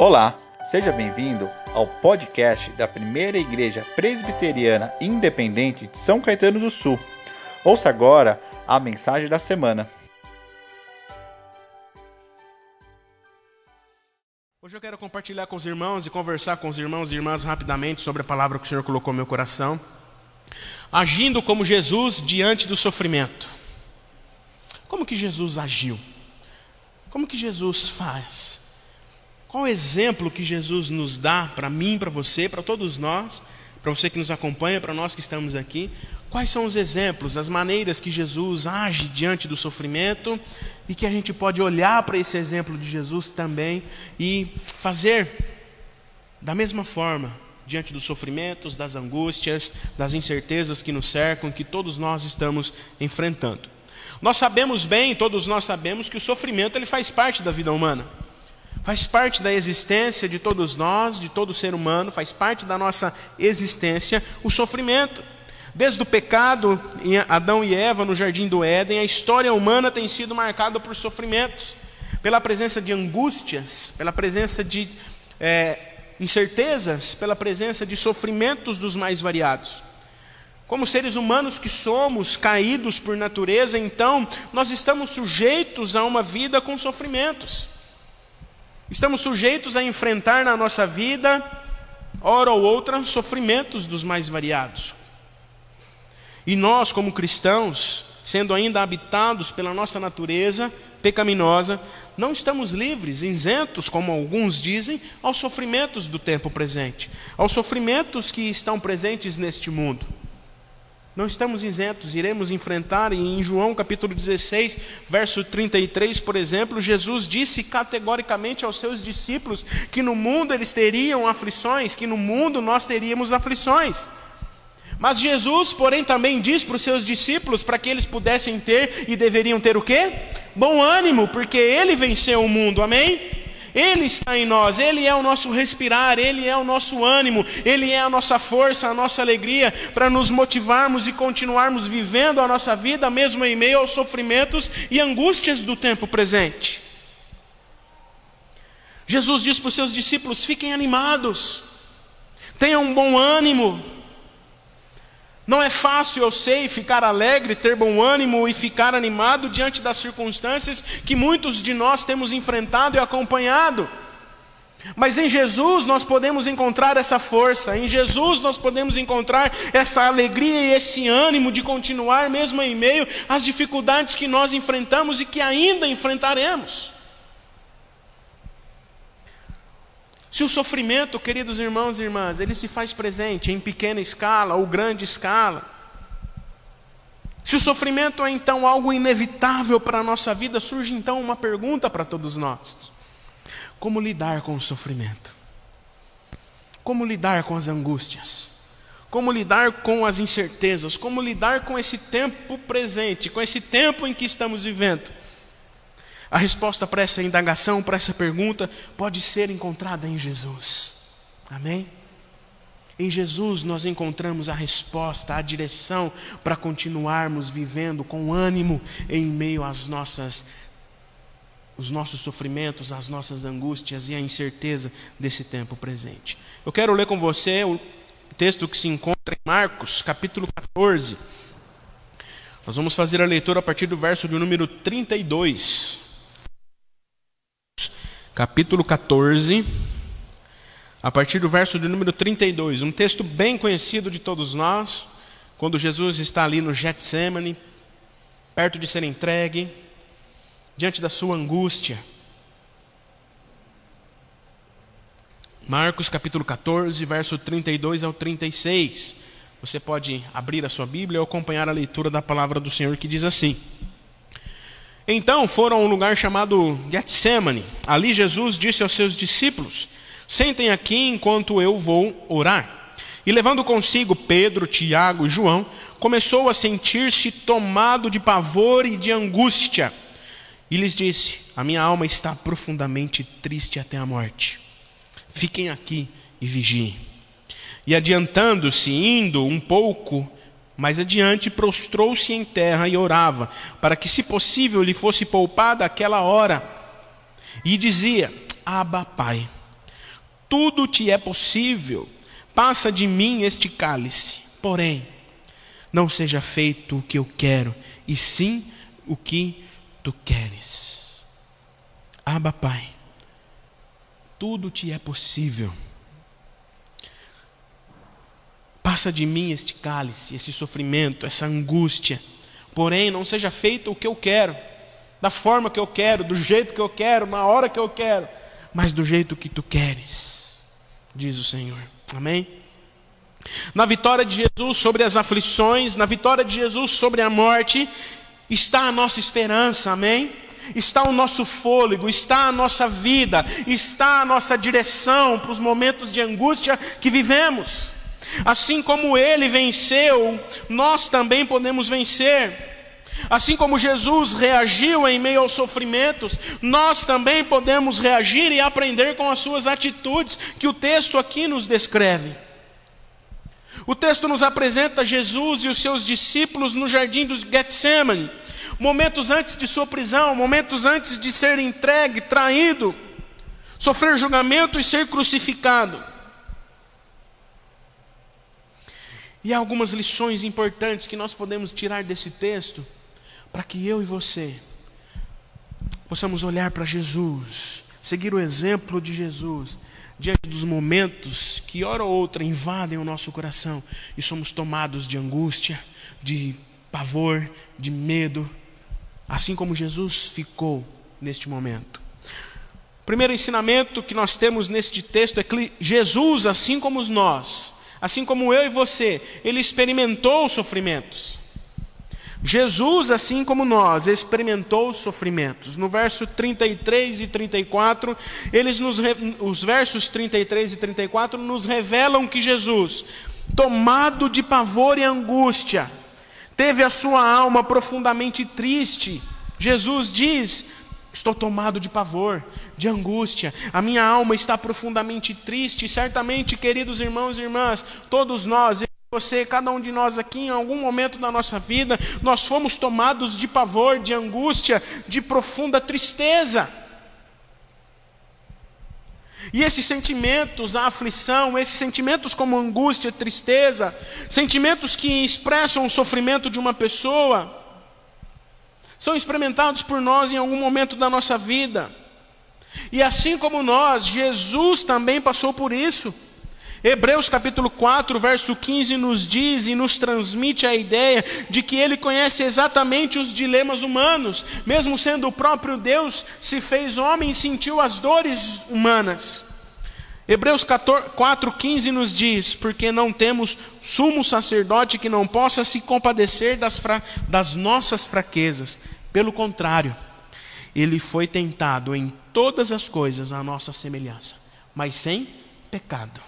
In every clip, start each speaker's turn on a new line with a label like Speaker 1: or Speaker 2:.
Speaker 1: Olá, seja bem-vindo ao podcast da Primeira Igreja Presbiteriana Independente de São Caetano do Sul. Ouça agora a mensagem da semana.
Speaker 2: Hoje eu quero compartilhar com os irmãos e conversar com os irmãos e irmãs rapidamente sobre a palavra que o Senhor colocou no meu coração. Agindo como Jesus diante do sofrimento. Como que Jesus agiu? Como que Jesus faz? Qual o exemplo que Jesus nos dá para mim, para você, para todos nós, para você que nos acompanha, para nós que estamos aqui? Quais são os exemplos, as maneiras que Jesus age diante do sofrimento e que a gente pode olhar para esse exemplo de Jesus também e fazer da mesma forma diante dos sofrimentos, das angústias, das incertezas que nos cercam, que todos nós estamos enfrentando. Nós sabemos bem, todos nós sabemos que o sofrimento ele faz parte da vida humana. Faz parte da existência de todos nós, de todo ser humano, faz parte da nossa existência o sofrimento. Desde o pecado em Adão e Eva no jardim do Éden, a história humana tem sido marcada por sofrimentos, pela presença de angústias, pela presença de é, incertezas, pela presença de sofrimentos dos mais variados. Como seres humanos que somos, caídos por natureza, então, nós estamos sujeitos a uma vida com sofrimentos. Estamos sujeitos a enfrentar na nossa vida, hora ou outra, sofrimentos dos mais variados. E nós, como cristãos, sendo ainda habitados pela nossa natureza pecaminosa, não estamos livres, isentos, como alguns dizem, aos sofrimentos do tempo presente, aos sofrimentos que estão presentes neste mundo. Não estamos isentos, iremos enfrentar, e em João capítulo 16, verso 33, por exemplo, Jesus disse categoricamente aos seus discípulos que no mundo eles teriam aflições, que no mundo nós teríamos aflições. Mas Jesus, porém, também diz para os seus discípulos para que eles pudessem ter e deveriam ter o quê? Bom ânimo, porque ele venceu o mundo, amém? Ele está em nós, Ele é o nosso respirar, Ele é o nosso ânimo, Ele é a nossa força, a nossa alegria para nos motivarmos e continuarmos vivendo a nossa vida, mesmo em meio aos sofrimentos e angústias do tempo presente. Jesus diz para os seus discípulos: fiquem animados, tenham um bom ânimo, não é fácil, eu sei, ficar alegre, ter bom ânimo e ficar animado diante das circunstâncias que muitos de nós temos enfrentado e acompanhado. Mas em Jesus nós podemos encontrar essa força, em Jesus nós podemos encontrar essa alegria e esse ânimo de continuar, mesmo em meio às dificuldades que nós enfrentamos e que ainda enfrentaremos. Se o sofrimento, queridos irmãos e irmãs, ele se faz presente em pequena escala ou grande escala, se o sofrimento é então algo inevitável para a nossa vida, surge então uma pergunta para todos nós: como lidar com o sofrimento? Como lidar com as angústias? Como lidar com as incertezas? Como lidar com esse tempo presente, com esse tempo em que estamos vivendo? A resposta para essa indagação, para essa pergunta, pode ser encontrada em Jesus. Amém? Em Jesus nós encontramos a resposta, a direção para continuarmos vivendo com ânimo em meio às nossas os nossos sofrimentos, as nossas angústias e a incerteza desse tempo presente. Eu quero ler com você o texto que se encontra em Marcos, capítulo 14. Nós vamos fazer a leitura a partir do verso de número 32 capítulo 14, a partir do verso de número 32, um texto bem conhecido de todos nós, quando Jesus está ali no Getsemane, perto de ser entregue, diante da sua angústia. Marcos capítulo 14, verso 32 ao 36. Você pode abrir a sua Bíblia ou acompanhar a leitura da palavra do Senhor que diz assim: então foram a um lugar chamado Getsemane. Ali Jesus disse aos seus discípulos: Sentem aqui enquanto eu vou orar. E levando consigo Pedro, Tiago e João, começou a sentir-se tomado de pavor e de angústia. E lhes disse: A minha alma está profundamente triste até a morte. Fiquem aqui e vigiem. E adiantando-se, indo um pouco, mais adiante, prostrou-se em terra e orava, para que, se possível, lhe fosse poupada aquela hora. E dizia: Abba, Pai, tudo te é possível. Passa de mim este cálice. Porém, não seja feito o que eu quero, e sim o que tu queres. Aba, Pai, tudo te é possível. Passa de mim este cálice, esse sofrimento, essa angústia. Porém, não seja feito o que eu quero, da forma que eu quero, do jeito que eu quero, na hora que eu quero, mas do jeito que tu queres, diz o Senhor. Amém? Na vitória de Jesus sobre as aflições, na vitória de Jesus sobre a morte, está a nossa esperança, amém? Está o nosso fôlego, está a nossa vida, está a nossa direção para os momentos de angústia que vivemos. Assim como ele venceu, nós também podemos vencer. Assim como Jesus reagiu em meio aos sofrimentos, nós também podemos reagir e aprender com as suas atitudes, que o texto aqui nos descreve. O texto nos apresenta Jesus e os seus discípulos no jardim dos Getsemane, momentos antes de sua prisão, momentos antes de ser entregue, traído, sofrer julgamento e ser crucificado. E há algumas lições importantes que nós podemos tirar desse texto, para que eu e você possamos olhar para Jesus, seguir o exemplo de Jesus, diante dos momentos que, hora ou outra, invadem o nosso coração e somos tomados de angústia, de pavor, de medo, assim como Jesus ficou neste momento. O primeiro ensinamento que nós temos neste texto é que Jesus, assim como nós, assim como eu e você, ele experimentou os sofrimentos. Jesus, assim como nós, experimentou os sofrimentos. No verso 33 e 34, eles nos, os versos 33 e 34 nos revelam que Jesus, tomado de pavor e angústia, teve a sua alma profundamente triste. Jesus diz: Estou tomado de pavor, de angústia, a minha alma está profundamente triste. Certamente, queridos irmãos e irmãs, todos nós, você, cada um de nós aqui, em algum momento da nossa vida, nós fomos tomados de pavor, de angústia, de profunda tristeza. E esses sentimentos, a aflição, esses sentimentos como angústia, tristeza, sentimentos que expressam o sofrimento de uma pessoa, são experimentados por nós em algum momento da nossa vida. E assim como nós, Jesus também passou por isso. Hebreus capítulo 4, verso 15 nos diz e nos transmite a ideia de que ele conhece exatamente os dilemas humanos, mesmo sendo o próprio Deus, se fez homem e sentiu as dores humanas. Hebreus 4,15 nos diz: Porque não temos sumo sacerdote que não possa se compadecer das, fra... das nossas fraquezas. Pelo contrário, ele foi tentado em todas as coisas à nossa semelhança, mas sem pecado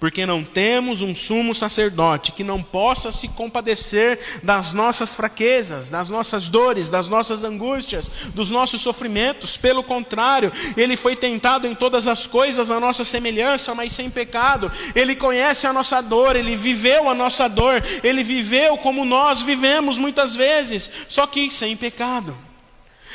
Speaker 2: porque não temos um sumo sacerdote que não possa se compadecer das nossas fraquezas, das nossas dores, das nossas angústias, dos nossos sofrimentos. Pelo contrário, ele foi tentado em todas as coisas a nossa semelhança, mas sem pecado. Ele conhece a nossa dor, ele viveu a nossa dor, ele viveu como nós vivemos muitas vezes, só que sem pecado.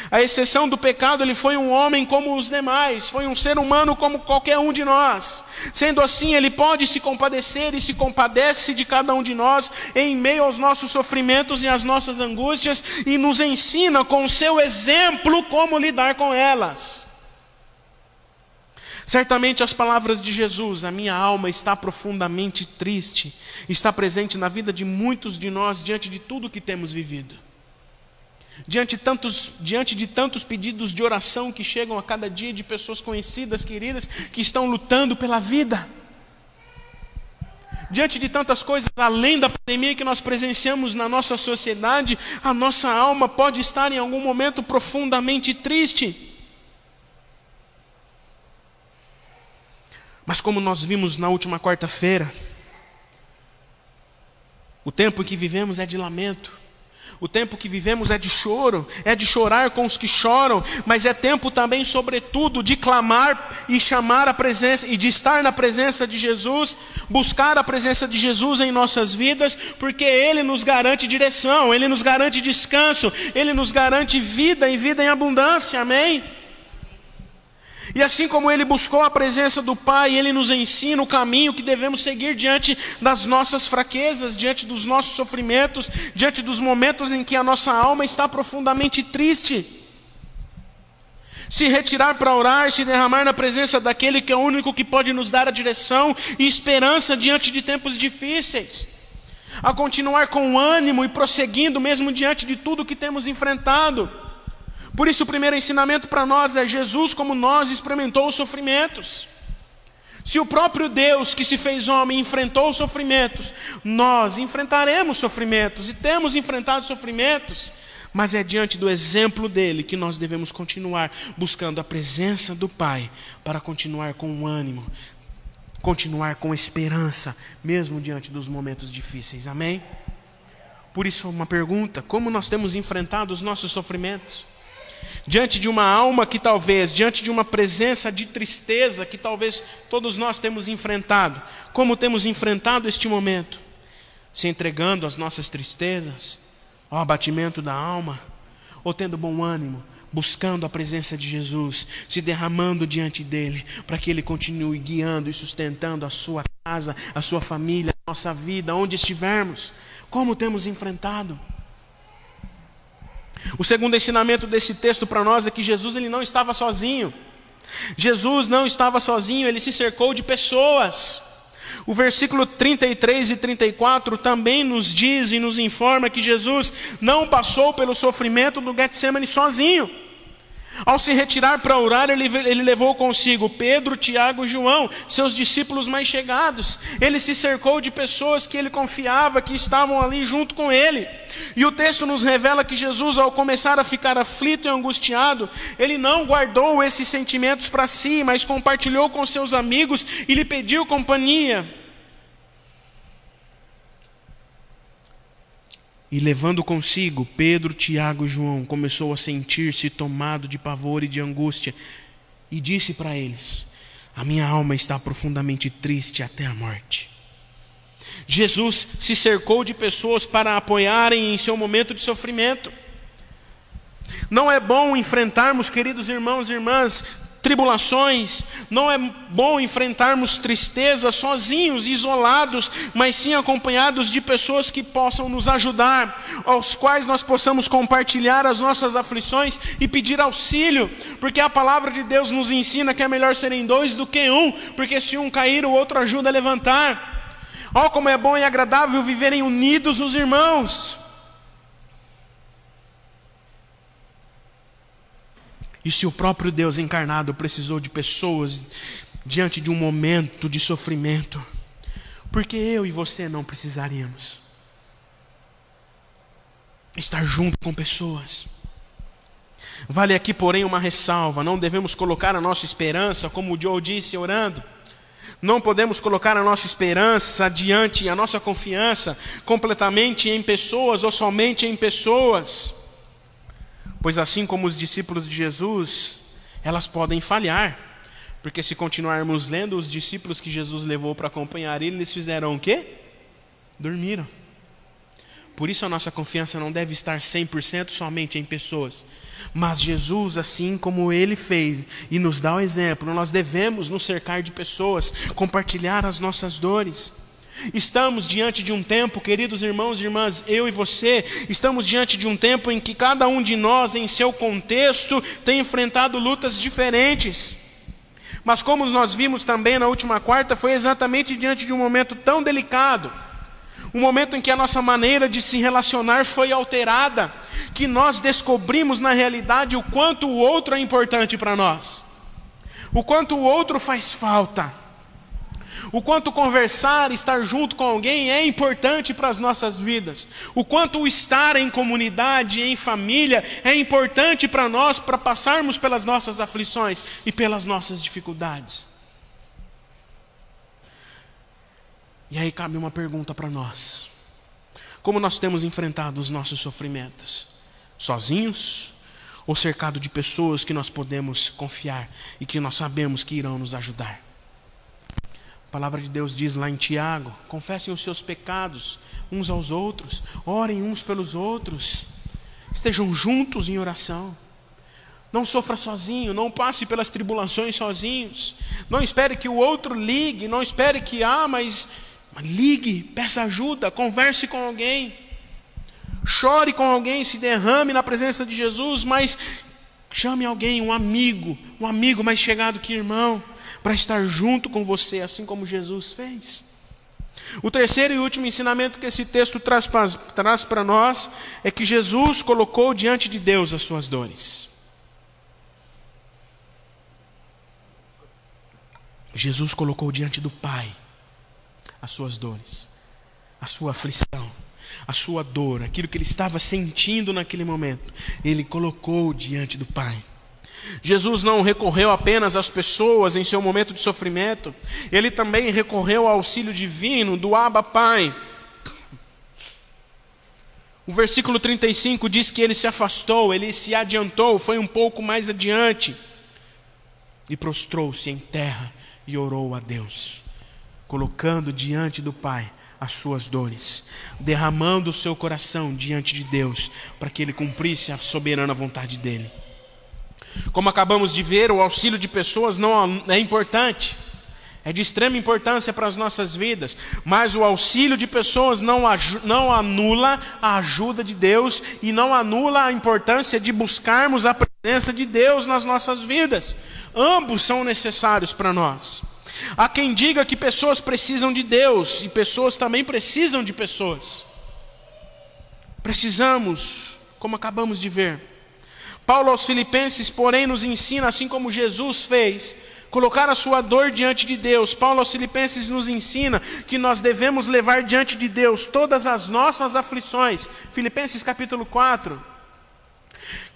Speaker 2: A exceção do pecado, ele foi um homem como os demais, foi um ser humano como qualquer um de nós. Sendo assim, ele pode se compadecer e se compadece de cada um de nós em meio aos nossos sofrimentos e às nossas angústias e nos ensina com o seu exemplo como lidar com elas. Certamente as palavras de Jesus, a minha alma está profundamente triste, está presente na vida de muitos de nós diante de tudo que temos vivido. Diante, tantos, diante de tantos pedidos de oração que chegam a cada dia de pessoas conhecidas, queridas, que estão lutando pela vida. Diante de tantas coisas além da pandemia que nós presenciamos na nossa sociedade, a nossa alma pode estar em algum momento profundamente triste. Mas como nós vimos na última quarta-feira, o tempo em que vivemos é de lamento. O tempo que vivemos é de choro, é de chorar com os que choram, mas é tempo também, sobretudo, de clamar e chamar a presença e de estar na presença de Jesus, buscar a presença de Jesus em nossas vidas, porque Ele nos garante direção, Ele nos garante descanso, Ele nos garante vida e vida em abundância, amém? E assim como ele buscou a presença do Pai, ele nos ensina o caminho que devemos seguir diante das nossas fraquezas, diante dos nossos sofrimentos, diante dos momentos em que a nossa alma está profundamente triste. Se retirar para orar, se derramar na presença daquele que é o único que pode nos dar a direção e esperança diante de tempos difíceis. A continuar com ânimo e prosseguindo mesmo diante de tudo que temos enfrentado. Por isso, o primeiro ensinamento para nós é: Jesus, como nós, experimentou os sofrimentos. Se o próprio Deus que se fez homem enfrentou os sofrimentos, nós enfrentaremos sofrimentos e temos enfrentado sofrimentos, mas é diante do exemplo dele que nós devemos continuar buscando a presença do Pai para continuar com ânimo, continuar com esperança, mesmo diante dos momentos difíceis. Amém? Por isso, uma pergunta: como nós temos enfrentado os nossos sofrimentos? Diante de uma alma que talvez, diante de uma presença de tristeza que talvez todos nós temos enfrentado, como temos enfrentado este momento? Se entregando às nossas tristezas, ao abatimento da alma, ou tendo bom ânimo, buscando a presença de Jesus, se derramando diante dele, para que ele continue guiando e sustentando a sua casa, a sua família, a nossa vida, onde estivermos. Como temos enfrentado? O segundo ensinamento desse texto para nós é que Jesus ele não estava sozinho. Jesus não estava sozinho, ele se cercou de pessoas. O versículo 33 e 34 também nos diz e nos informa que Jesus não passou pelo sofrimento do Getsemane sozinho. Ao se retirar para orar, ele, ele levou consigo Pedro, Tiago e João, seus discípulos mais chegados. Ele se cercou de pessoas que ele confiava, que estavam ali junto com ele. E o texto nos revela que Jesus, ao começar a ficar aflito e angustiado, ele não guardou esses sentimentos para si, mas compartilhou com seus amigos e lhe pediu companhia. E levando consigo Pedro, Tiago e João, começou a sentir-se tomado de pavor e de angústia, e disse para eles: A minha alma está profundamente triste até a morte. Jesus se cercou de pessoas para apoiarem em seu momento de sofrimento. Não é bom enfrentarmos, queridos irmãos e irmãs, tribulações, não é bom enfrentarmos tristeza sozinhos, isolados, mas sim acompanhados de pessoas que possam nos ajudar, aos quais nós possamos compartilhar as nossas aflições e pedir auxílio, porque a palavra de Deus nos ensina que é melhor serem dois do que um, porque se um cair, o outro ajuda a levantar. Oh, como é bom e agradável viverem unidos os irmãos. E se o próprio Deus encarnado precisou de pessoas diante de um momento de sofrimento, por que eu e você não precisaríamos? Estar junto com pessoas. Vale aqui, porém, uma ressalva: não devemos colocar a nossa esperança, como o Joe disse orando, não podemos colocar a nossa esperança diante, a nossa confiança completamente em pessoas ou somente em pessoas. Pois assim como os discípulos de Jesus, elas podem falhar. Porque se continuarmos lendo, os discípulos que Jesus levou para acompanhar ele, eles fizeram o quê? Dormiram. Por isso a nossa confiança não deve estar 100% somente em pessoas. Mas Jesus, assim como ele fez e nos dá o exemplo, nós devemos nos cercar de pessoas, compartilhar as nossas dores. Estamos diante de um tempo, queridos irmãos e irmãs, eu e você, estamos diante de um tempo em que cada um de nós, em seu contexto, tem enfrentado lutas diferentes. Mas como nós vimos também na última quarta, foi exatamente diante de um momento tão delicado, um momento em que a nossa maneira de se relacionar foi alterada, que nós descobrimos na realidade o quanto o outro é importante para nós, o quanto o outro faz falta. O quanto conversar, estar junto com alguém é importante para as nossas vidas. O quanto estar em comunidade, em família, é importante para nós para passarmos pelas nossas aflições e pelas nossas dificuldades. E aí cabe uma pergunta para nós: Como nós temos enfrentado os nossos sofrimentos? Sozinhos ou cercado de pessoas que nós podemos confiar e que nós sabemos que irão nos ajudar? A palavra de Deus diz lá em Tiago: confessem os seus pecados uns aos outros, orem uns pelos outros, estejam juntos em oração. Não sofra sozinho, não passe pelas tribulações sozinhos. Não espere que o outro ligue, não espere que, ah, mas, mas ligue, peça ajuda, converse com alguém. Chore com alguém, se derrame na presença de Jesus, mas chame alguém, um amigo, um amigo mais chegado que irmão, para estar junto com você, assim como Jesus fez. O terceiro e último ensinamento que esse texto traz para nós é que Jesus colocou diante de Deus as suas dores. Jesus colocou diante do Pai as suas dores, a sua aflição, a sua dor, aquilo que ele estava sentindo naquele momento. Ele colocou diante do Pai. Jesus não recorreu apenas às pessoas em seu momento de sofrimento, ele também recorreu ao auxílio divino do Abba Pai. O versículo 35 diz que ele se afastou, ele se adiantou, foi um pouco mais adiante e prostrou-se em terra e orou a Deus, colocando diante do Pai as suas dores, derramando o seu coração diante de Deus, para que ele cumprisse a soberana vontade dele. Como acabamos de ver, o auxílio de pessoas não é importante, é de extrema importância para as nossas vidas, mas o auxílio de pessoas não, não anula a ajuda de Deus e não anula a importância de buscarmos a presença de Deus nas nossas vidas. Ambos são necessários para nós. Há quem diga que pessoas precisam de Deus e pessoas também precisam de pessoas. Precisamos, como acabamos de ver. Paulo aos Filipenses, porém, nos ensina, assim como Jesus fez, colocar a sua dor diante de Deus. Paulo aos Filipenses nos ensina que nós devemos levar diante de Deus todas as nossas aflições. Filipenses capítulo 4.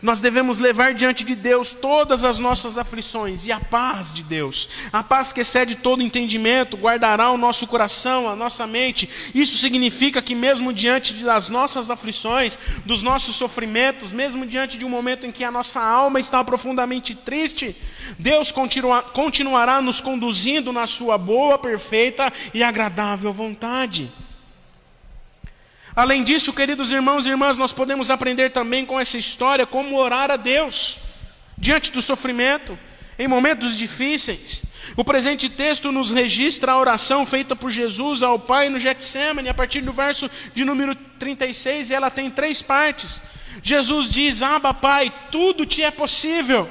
Speaker 2: Nós devemos levar diante de Deus todas as nossas aflições e a paz de Deus, a paz que excede todo entendimento, guardará o nosso coração, a nossa mente. Isso significa que, mesmo diante das nossas aflições, dos nossos sofrimentos, mesmo diante de um momento em que a nossa alma está profundamente triste, Deus continua, continuará nos conduzindo na Sua boa, perfeita e agradável vontade. Além disso, queridos irmãos e irmãs, nós podemos aprender também com essa história como orar a Deus diante do sofrimento, em momentos difíceis. O presente texto nos registra a oração feita por Jesus ao Pai no Getsemane, a partir do verso de número 36, e ela tem três partes. Jesus diz: Aba, Pai, tudo te é possível.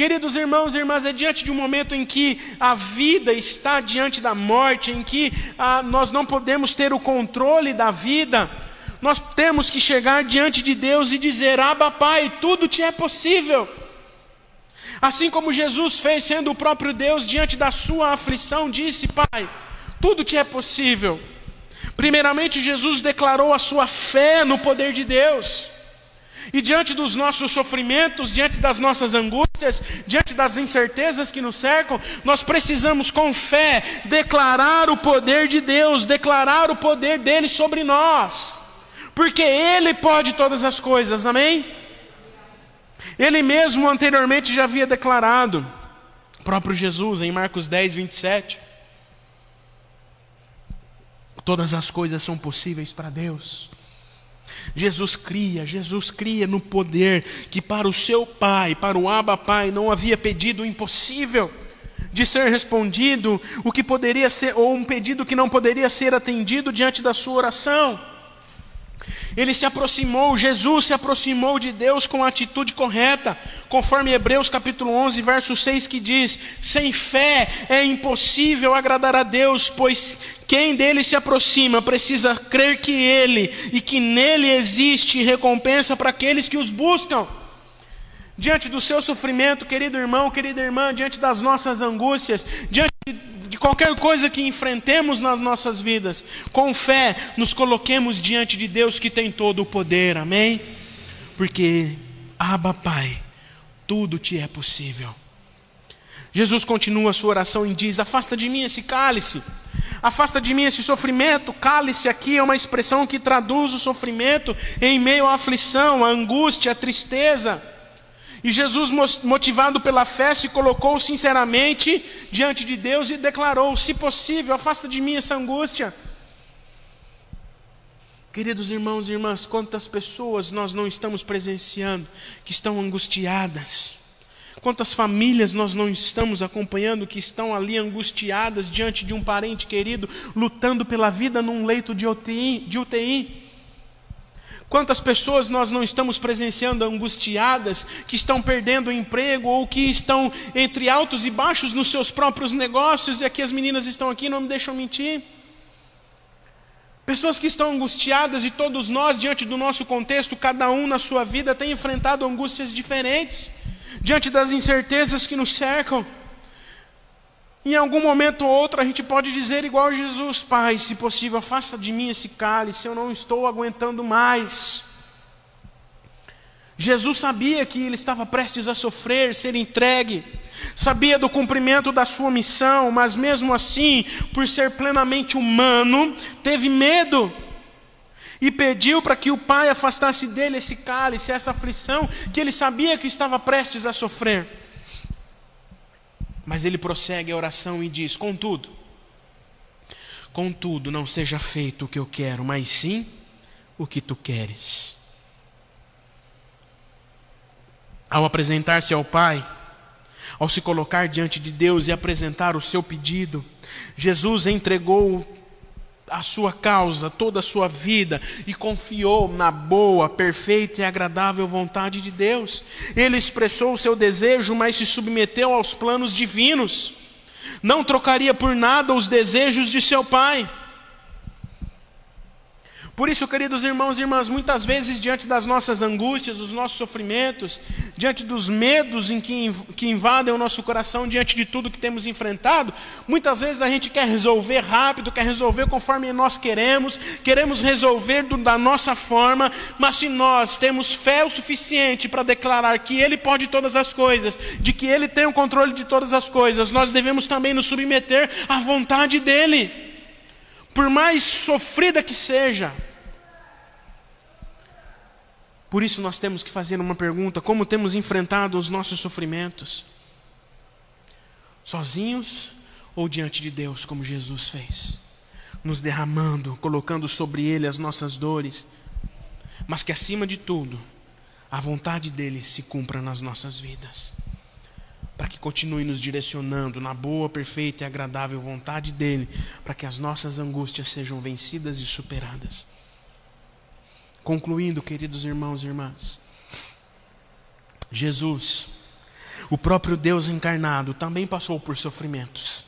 Speaker 2: Queridos irmãos e irmãs, é diante de um momento em que a vida está diante da morte, em que ah, nós não podemos ter o controle da vida, nós temos que chegar diante de Deus e dizer: Abba, Pai, tudo te é possível. Assim como Jesus fez, sendo o próprio Deus, diante da sua aflição, disse: Pai, tudo te é possível. Primeiramente, Jesus declarou a sua fé no poder de Deus. E diante dos nossos sofrimentos, diante das nossas angústias, diante das incertezas que nos cercam, nós precisamos com fé declarar o poder de Deus, declarar o poder dele sobre nós, porque ele pode todas as coisas, amém? Ele mesmo anteriormente já havia declarado, o próprio Jesus, em Marcos 10, 27. Todas as coisas são possíveis para Deus. Jesus cria, Jesus cria no poder que para o seu pai, para o Abba Pai, não havia pedido impossível de ser respondido, o que poderia ser, ou um pedido que não poderia ser atendido diante da sua oração. Ele se aproximou, Jesus se aproximou de Deus com a atitude correta, conforme Hebreus capítulo 11, verso 6 que diz: Sem fé é impossível agradar a Deus, pois quem dele se aproxima precisa crer que ele e que nele existe recompensa para aqueles que os buscam. Diante do seu sofrimento, querido irmão, querida irmã, diante das nossas angústias, diante de qualquer coisa que enfrentemos nas nossas vidas, com fé, nos coloquemos diante de Deus que tem todo o poder, amém? Porque, Abba Pai, tudo te é possível. Jesus continua a sua oração e diz: Afasta de mim esse cálice, afasta de mim esse sofrimento. Cálice aqui é uma expressão que traduz o sofrimento em meio à aflição, à angústia, à tristeza. E Jesus, motivado pela fé, se colocou sinceramente diante de Deus e declarou: Se possível, afasta de mim essa angústia. Queridos irmãos e irmãs, quantas pessoas nós não estamos presenciando que estão angustiadas? Quantas famílias nós não estamos acompanhando que estão ali angustiadas diante de um parente querido, lutando pela vida num leito de UTI? De UTI? Quantas pessoas nós não estamos presenciando angustiadas, que estão perdendo o emprego ou que estão entre altos e baixos nos seus próprios negócios, e aqui as meninas estão aqui, não me deixam mentir. Pessoas que estão angustiadas e todos nós, diante do nosso contexto, cada um na sua vida tem enfrentado angústias diferentes, diante das incertezas que nos cercam. Em algum momento ou outro a gente pode dizer igual Jesus, Pai, se possível, afasta de mim esse cálice, eu não estou aguentando mais. Jesus sabia que ele estava prestes a sofrer, ser entregue, sabia do cumprimento da sua missão, mas mesmo assim, por ser plenamente humano, teve medo e pediu para que o Pai afastasse dele esse cálice, essa aflição que ele sabia que estava prestes a sofrer. Mas ele prossegue a oração e diz: Contudo, contudo, não seja feito o que eu quero, mas sim o que tu queres. Ao apresentar-se ao Pai, ao se colocar diante de Deus e apresentar o seu pedido, Jesus entregou a sua causa, toda a sua vida e confiou na boa, perfeita e agradável vontade de Deus. Ele expressou o seu desejo, mas se submeteu aos planos divinos. Não trocaria por nada os desejos de seu pai. Por isso, queridos irmãos e irmãs, muitas vezes, diante das nossas angústias, dos nossos sofrimentos, diante dos medos em que, que invadem o nosso coração, diante de tudo que temos enfrentado, muitas vezes a gente quer resolver rápido, quer resolver conforme nós queremos, queremos resolver do, da nossa forma, mas se nós temos fé o suficiente para declarar que Ele pode todas as coisas, de que Ele tem o controle de todas as coisas, nós devemos também nos submeter à vontade dEle, por mais sofrida que seja. Por isso nós temos que fazer uma pergunta: como temos enfrentado os nossos sofrimentos? Sozinhos ou diante de Deus, como Jesus fez? Nos derramando, colocando sobre Ele as nossas dores, mas que acima de tudo, a vontade dEle se cumpra nas nossas vidas, para que continue nos direcionando na boa, perfeita e agradável vontade dEle, para que as nossas angústias sejam vencidas e superadas. Concluindo, queridos irmãos e irmãs, Jesus, o próprio Deus encarnado, também passou por sofrimentos.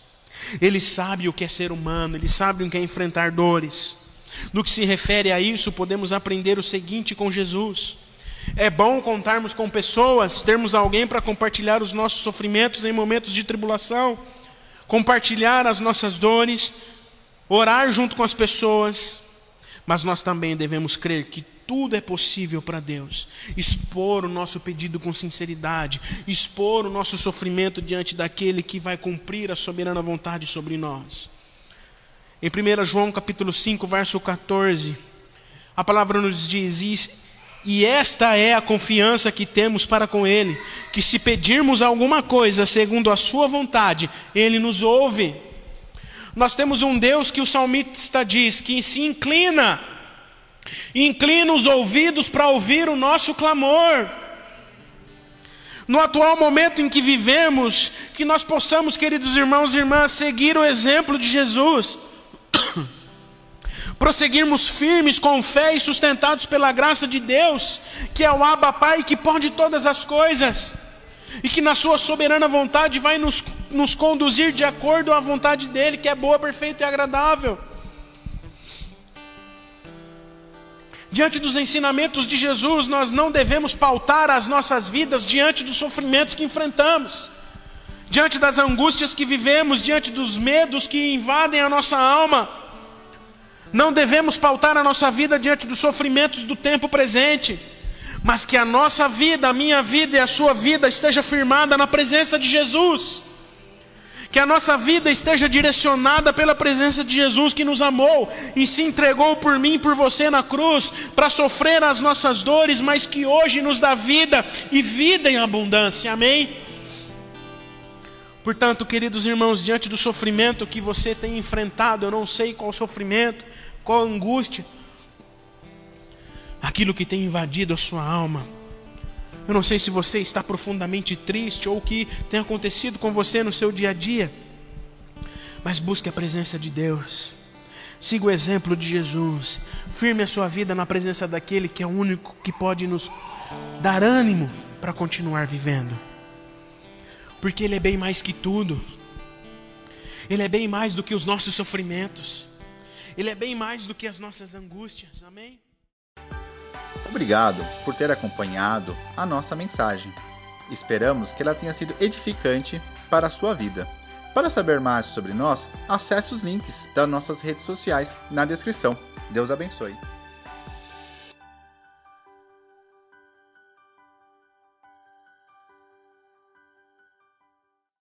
Speaker 2: Ele sabe o que é ser humano, ele sabe o que é enfrentar dores. No que se refere a isso, podemos aprender o seguinte com Jesus: é bom contarmos com pessoas, termos alguém para compartilhar os nossos sofrimentos em momentos de tribulação, compartilhar as nossas dores, orar junto com as pessoas, mas nós também devemos crer que tudo é possível para Deus. Expor o nosso pedido com sinceridade, expor o nosso sofrimento diante daquele que vai cumprir a soberana vontade sobre nós. Em 1 João capítulo 5, verso 14, a palavra nos diz: E esta é a confiança que temos para com Ele, que se pedirmos alguma coisa segundo a Sua vontade, Ele nos ouve. Nós temos um Deus que o salmista diz que se inclina, inclina os ouvidos para ouvir o nosso clamor. No atual momento em que vivemos, que nós possamos, queridos irmãos e irmãs, seguir o exemplo de Jesus, prosseguirmos firmes com fé e sustentados pela graça de Deus, que é o Abba Pai que pode todas as coisas e que na Sua soberana vontade vai nos, nos conduzir de acordo à vontade dEle, que é boa, perfeita e agradável. Diante dos ensinamentos de Jesus, nós não devemos pautar as nossas vidas diante dos sofrimentos que enfrentamos, diante das angústias que vivemos, diante dos medos que invadem a nossa alma. Não devemos pautar a nossa vida diante dos sofrimentos do tempo presente mas que a nossa vida, a minha vida e a sua vida esteja firmada na presença de Jesus. Que a nossa vida esteja direcionada pela presença de Jesus que nos amou e se entregou por mim e por você na cruz para sofrer as nossas dores, mas que hoje nos dá vida e vida em abundância. Amém? Portanto, queridos irmãos, diante do sofrimento que você tem enfrentado, eu não sei qual sofrimento, qual angústia, aquilo que tem invadido a sua alma. Eu não sei se você está profundamente triste ou o que tem acontecido com você no seu dia a dia, mas busque a presença de Deus. Siga o exemplo de Jesus. Firme a sua vida na presença daquele que é o único que pode nos dar ânimo para continuar vivendo. Porque Ele é bem mais que tudo. Ele é bem mais do que os nossos sofrimentos. Ele é bem mais do que as nossas angústias. Amém?
Speaker 1: Obrigado por ter acompanhado a nossa mensagem. Esperamos que ela tenha sido edificante para a sua vida. Para saber mais sobre nós, acesse os links das nossas redes sociais na descrição. Deus abençoe.